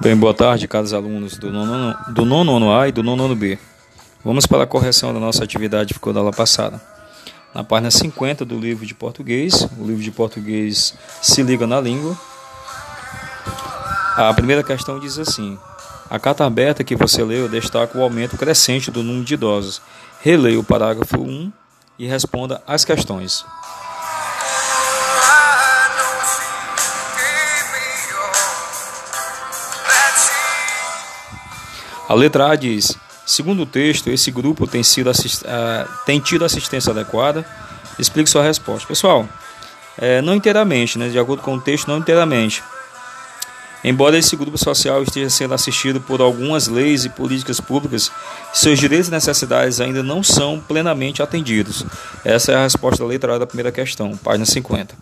Bem, boa tarde, caros alunos do nono, do nono ano A e do nono ano B. Vamos para a correção da nossa atividade ficou da aula passada. Na página 50 do livro de português, o livro de português se liga na língua. A primeira questão diz assim: A carta aberta que você leu destaca o aumento crescente do número de idosos. Releia o parágrafo 1 e responda as questões. A letra A diz: segundo o texto, esse grupo tem, sido assist... uh, tem tido assistência adequada. Explique sua resposta. Pessoal, é, não inteiramente, né, de acordo com o texto, não inteiramente. Embora esse grupo social esteja sendo assistido por algumas leis e políticas públicas, seus direitos e necessidades ainda não são plenamente atendidos. Essa é a resposta da letra A da primeira questão, página 50.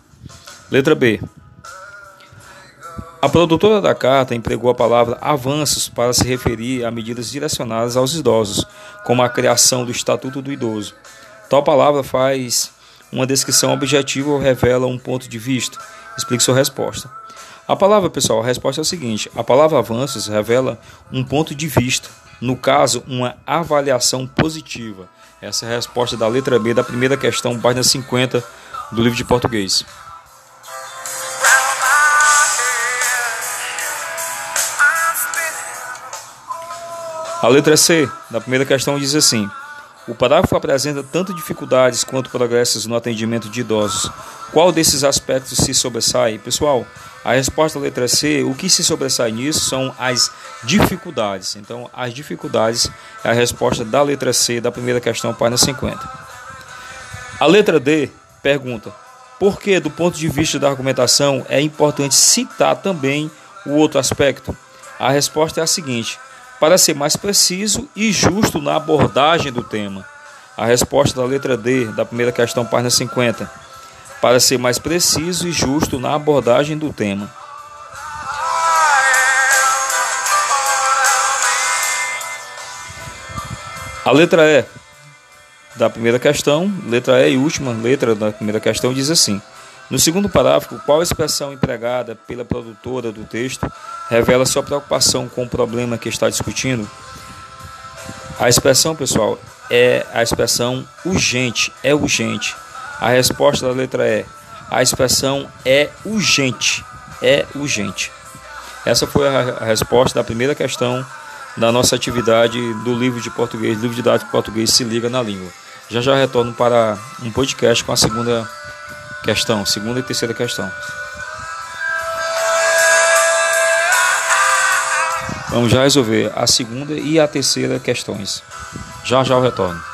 Letra B. A produtora da carta empregou a palavra avanços para se referir a medidas direcionadas aos idosos, como a criação do Estatuto do Idoso. Tal palavra faz uma descrição objetiva ou revela um ponto de vista. Explique sua resposta. A palavra, pessoal, a resposta é o seguinte: a palavra avanços revela um ponto de vista, no caso, uma avaliação positiva. Essa é a resposta da letra B da primeira questão, página 50 do livro de português. A letra C da primeira questão diz assim: O parágrafo apresenta tanto dificuldades quanto progressos no atendimento de idosos. Qual desses aspectos se sobressai? Pessoal, a resposta da letra C, o que se sobressai nisso são as dificuldades. Então, as dificuldades é a resposta da letra C da primeira questão, página 50. A letra D pergunta: por que, do ponto de vista da argumentação, é importante citar também o outro aspecto? A resposta é a seguinte: para ser mais preciso e justo na abordagem do tema. A resposta da letra D da primeira questão, página 50. Para ser mais preciso e justo na abordagem do tema. A letra E da primeira questão, letra E e última letra da primeira questão diz assim: no segundo parágrafo, qual expressão empregada pela produtora do texto revela sua preocupação com o problema que está discutindo? A expressão, pessoal, é a expressão urgente, é urgente. A resposta da letra E, a expressão é urgente, é urgente. Essa foi a resposta da primeira questão da nossa atividade do livro de português, livro didático português Se Liga na Língua. Já já retorno para um podcast com a segunda questão, segunda e terceira questão. Vamos já resolver a segunda e a terceira questões. Já já eu retorno.